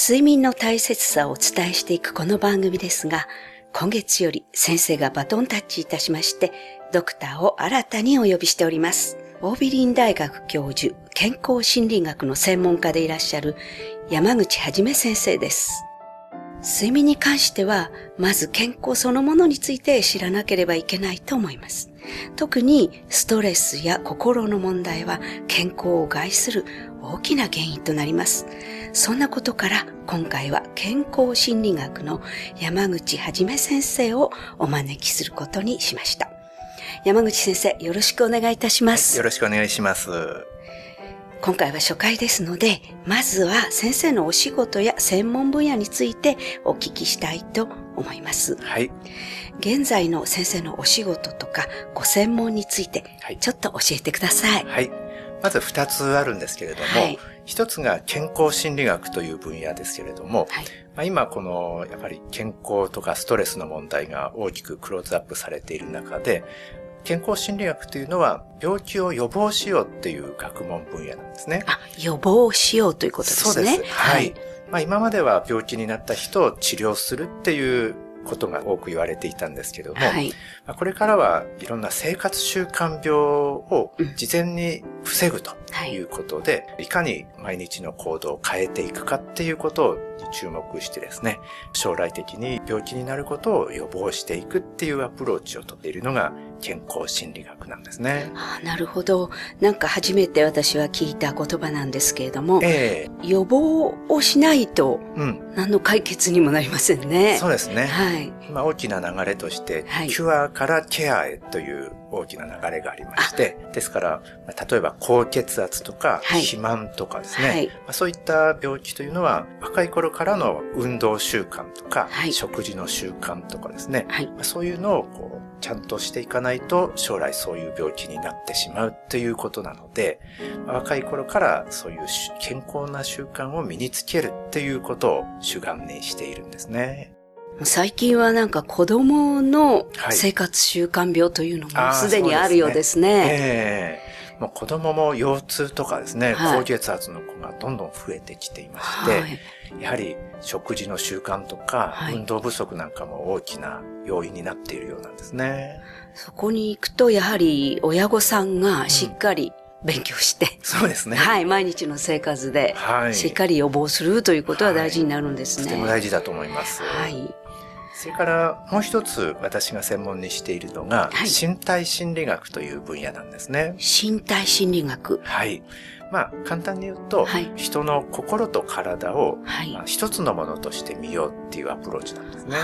睡眠の大切さをお伝えしていくこの番組ですが、今月より先生がバトンタッチいたしまして、ドクターを新たにお呼びしております。オービリン大学教授、健康心理学の専門家でいらっしゃる山口はじめ先生です。睡眠に関しては、まず健康そのものについて知らなければいけないと思います。特にストレスや心の問題は健康を害する大きな原因となります。そんなことから今回は健康心理学の山口はじめ先生をお招きすることにしました。山口先生、よろしくお願いいたします。よろしくお願いします。今回は初回ですので、まずは先生のお仕事や専門分野についてお聞きしたいと思います。はい。現在の先生のお仕事とかご専門について、ちょっと教えてください。はい。まず二つあるんですけれども、はい、一つが健康心理学という分野ですけれども、はい、まあ、今このやっぱり健康とかストレスの問題が大きくクローズアップされている中で、健康心理学というのは病気を予防しようっていう学問分野なんですね。あ、予防しようということですね。そうです。はい。まあ今までは病気になった人を治療するっていうことが多く言われていたんですけども、はい、これからはいろんな生活習慣病を事前に防ぐということで、うんはい、いかに毎日の行動を変えていくかっていうことを注目してですね、将来的に病気になることを予防していくっていうアプローチをとっているのが健康心理学なんですね。あなるほど。なんか初めて私は聞いた言葉なんですけれども、えー、予防をしないと、何の解決にもなりませんね。そうですね。はい。まあ大きな流れとして、はい、キュアからケアへという大きな流れがありまして、ですから、例えば高血圧とか、肥満とかですね、はいまあ、そういった病気というのは、若い頃からの運動習慣とか、はい、食事の習慣とかですね、はい。まあ、そういうのをこうちゃんとしていかないと将来そういう病気になってしまうということなので、若い頃からそういう健康な習慣を身につけるっていうことを主眼にしているんですね。最近はなんか子供の生活習慣病というのもすでにあるようですね。はい、もう子供も腰痛とかですね、はい、高血圧の子がどんどん増えてきていまして、はい、やはり食事の習慣とか、運動不足なんかも大きな要因になっているようなんですね。そこに行くと、やはり親御さんがしっかり、勉強して、うん、そうですね。はい、毎日の生活で、しっかり予防するということは大事になるんですね。はい、とても大事だと思います。はい。それからもう一つ私が専門にしているのが、はい、身体心理学という分野なんですね。身体心理学はい。まあ、簡単に言うと、はい、人の心と体を、はいまあ、一つのものとして見ようっていうアプローチなんですね。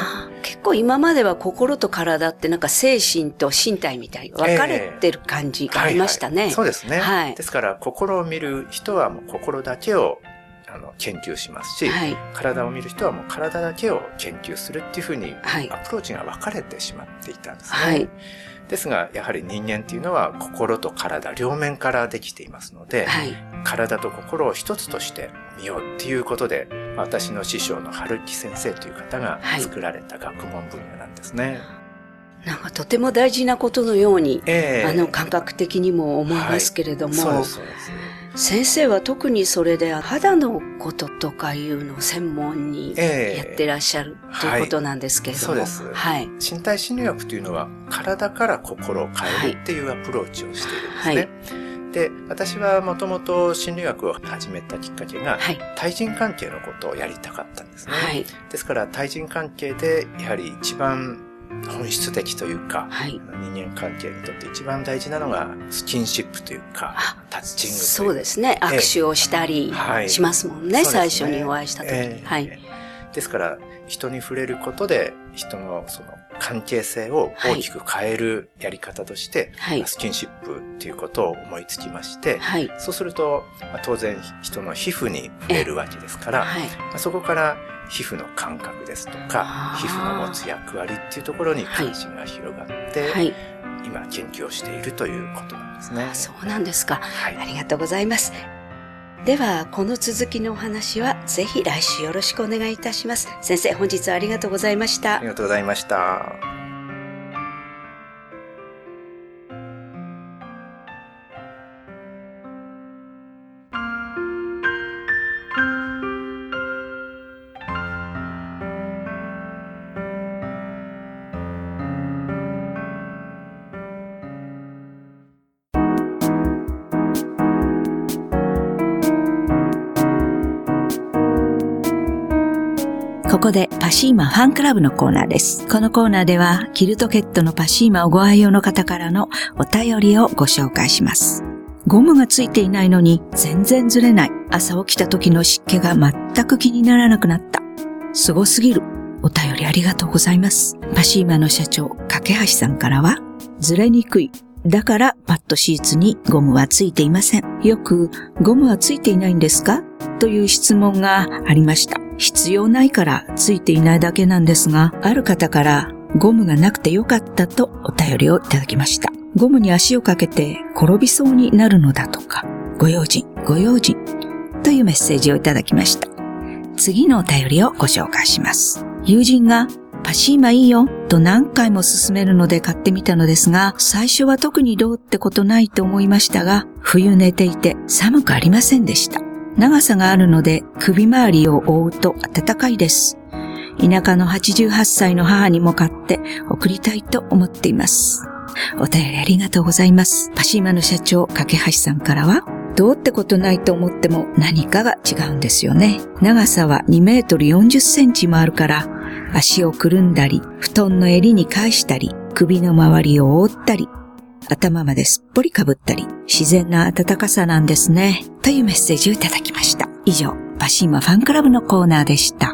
結構今までは心と体ってなんか精神と身体みたいに分かれてる感じがありましたね。えーはいはい、そうですね。はい、ですから、心を見る人はもう心だけをあの研究しますし、はい、体を見る人はもう体だけを研究するっていうふうに、アプローチが分かれてしまっていたんですね。はい、ですが、やはり人間っていうのは心と体両面からできていますので、はい、体と心を一つとして見ようっていうことで、私の師匠の春木先生という方が作られた学問分野なんですね。なんかとても大事なことのように、えー、あの感覚的にも思いますけれども、そうです、そうです。先生は特にそれで肌のこととかいうのを専門にやってらっしゃる、ということなんですけれども、はい、そうです。はい。身体心理学というのは体から心を変えるっていうアプローチをしているんですね。はいで、私はもともと心理学を始めたきっかけが、はい、対人関係のことをやりたかったんですね。はい、ですから対人関係でやはり一番本質的というか、はい、人間関係にとって一番大事なのがスキンシップというか、タッチングそうですね。握手をしたりしますもんね、えー、最初にお会いした時、えー、はい。ですから、人に触れることで、人のその関係性を大きく変えるやり方として、はい、スキンシップっていうことを思いつきまして、はい、そうすると、まあ、当然人の皮膚に触れるわけですから、はい、まあ、そこから皮膚の感覚ですとか、皮膚の持つ役割っていうところに関心が広がって、はい、今研究をしているということなんですね。そうなんですか、はい。ありがとうございます。では、この続きのお話は、ぜひ来週よろしくお願いいたします。先生、本日はありがとうございました。ありがとうございました。ここでパシーマファンクラブのコーナーです。このコーナーでは、キルトケットのパシーマをご愛用の方からのお便りをご紹介します。ゴムがついていないのに全然ずれない。朝起きた時の湿気が全く気にならなくなった。すごすぎる。お便りありがとうございます。パシーマの社長、架橋さんからは、ずれにくい。だからパッドシーツにゴムはついていません。よく、ゴムはついていないんですか？という質問がありました。必要ないからついていないだけなんですが、ある方からゴムがなくてよかったとお便りをいただきました。ゴムに足をかけて転びそうになるのだとか、ご用心、ご用心というメッセージをいただきました。次のお便りをご紹介します。友人がパシーマいいよと何回も勧めるので買ってみたのですが、最初は特にどうってことないと思いましたが、冬寝ていて寒くありませんでした。長さがあるので首周りを覆うと暖かいです。田舎の88歳の母にも買って送りたいと思っています。お便りありがとうございます。パシーマの社長、架橋さんからは、どうってことないと思っても何かが違うんですよね。長さは2メートル40センチもあるから、足をくるんだり、布団の襟に返したり、首の周りを覆ったり、頭まですっぽりかぶったり、自然な暖かさなんですね。というメッセージをいただきました。以上、パシーマファンクラブのコーナーでした。